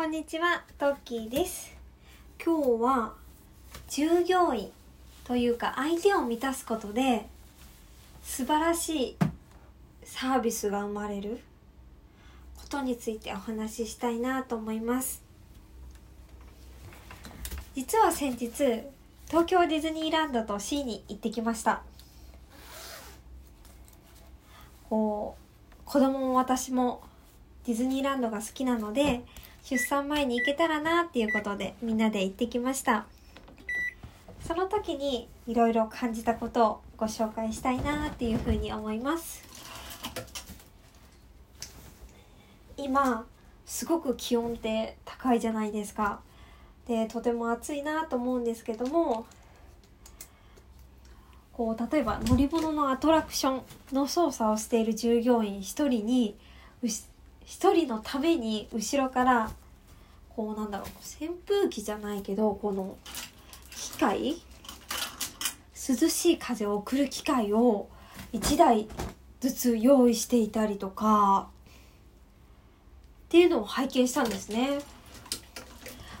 こんにちは、トッキーです。今日は従業員というか相手を満たすことで素晴らしいサービスが生まれることについてお話ししたいなと思います。実は先日、東京ディズニーランドと C に行ってきました。こう、子供も私もディズニーランドが好きなので、出産前に行けたらなっていうことでみんなで行ってきました。その時にいろいろ感じたことをご紹介したいなっていうふうに思います。今すごく気温って高いじゃないですか。でとても暑いなと思うんですけどもこう例えば乗り物のアトラクションの操作をしている従業員一人に一人のために後ろからこうなんだろう扇風機じゃないけどこの機械涼しい風を送る機械を1台ずつ用意していたりとかっていうのを拝見したんですね。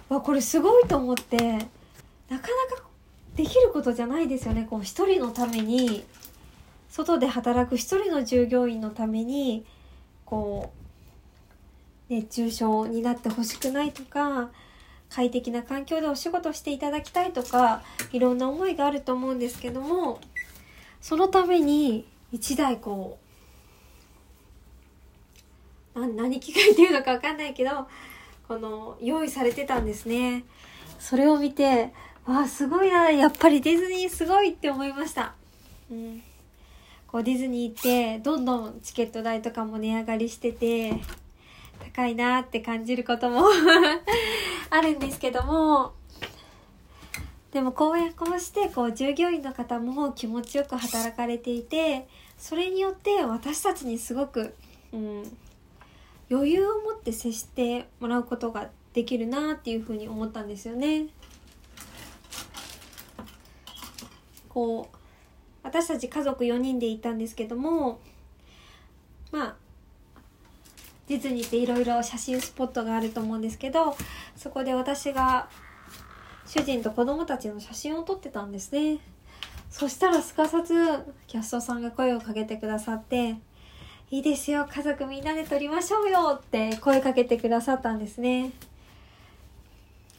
わこれすごいと思ってなかなかできることじゃないですよねこう一人のために外で働く一人の従業員のためにこう熱中症になってほしくないとか快適な環境でお仕事していただきたいとかいろんな思いがあると思うんですけどもそのために一台こうな何機械っていうのか分かんないけどこの用意されてたんですね。それを見てわあすごいなやっぱりディズニーすごいって思いました。うん。こうディズニー行ってどんどんチケット代とかも値上がりしてて高いなって感じることも あるんですけどもでもこうやこうしてこう従業員の方も気持ちよく働かれていてそれによって私たちにすごく、うん、余裕を持って接してもらうことができるなっていうふうに思ったんですよね。こう私たち家族4人で行ったんですけどもまあディズニーっていろいろ写真スポットがあると思うんですけどそこで私が主人と子供たちの写真を撮ってたんですね。そしたらすかさずキャストさんが声をかけてくださって「いいですよ家族みんなで撮りましょうよ」って声かけてくださったんですね。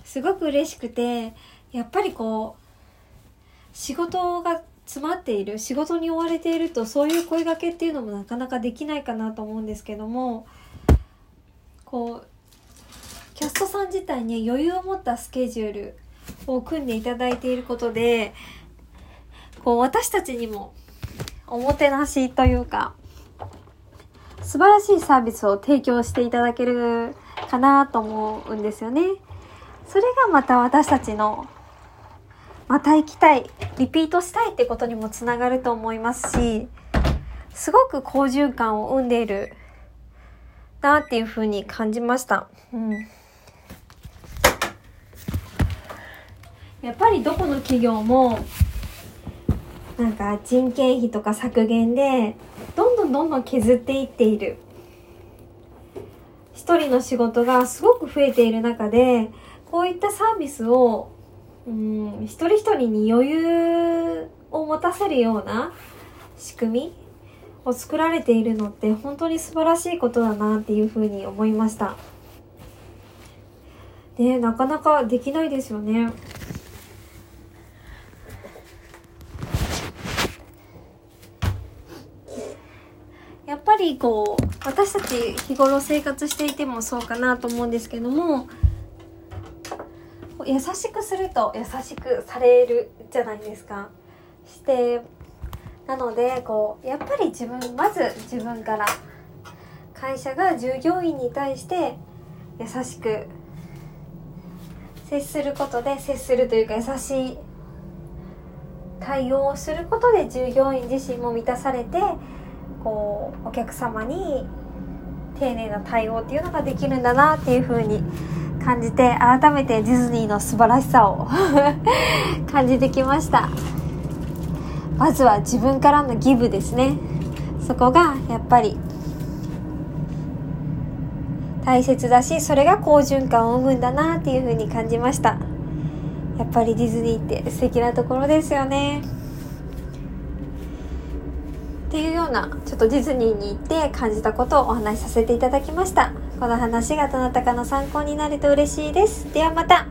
すごく嬉しくてやっぱりこう仕事が詰まっている仕事に追われているとそういう声掛けっていうのもなかなかできないかなと思うんですけどもこうキャストさん自体に余裕を持ったスケジュールを組んでいただいていることでこう私たちにもおもてなしというか素晴らしいサービスを提供していただけるかなと思うんですよね。それがまた私たちのまた行きたいリピートしたいってことにもつながると思いますしすごく好循環を生んでいるなっていうふうに感じました。うん。やっぱりどこの企業も、なんか人件費とか削減で、どんどんどんどん削っていっている。一人の仕事がすごく増えている中で、こういったサービスを、うん、一人一人に余裕を持たせるような仕組みを作られているのって本当に素晴らしいことだなっていうふうに思いました。で、なかなかできないですよね。やっぱりこう私たち日頃生活していてもそうかなと思うんですけども優しくすると優しくされるじゃないですか。してなのでこうやっぱり自分まず自分から会社が従業員に対して優しく接することで接するというか優しい対応をすることで従業員自身も満たされてこうお客様に丁寧な対応っていうのができるんだなっていう風に感じて改めてディズニーの素晴らしさを 感じてきました。まずは自分からのギブですね。そこがやっぱり大切だしそれが好循環を生むんだなっていう風に感じました。やっぱりディズニーって素敵なところですよね。っていうようなちょっとディズニーに行って感じたことをお話しさせていただきました。この話がどなたかの参考になると嬉しいです。ではまた。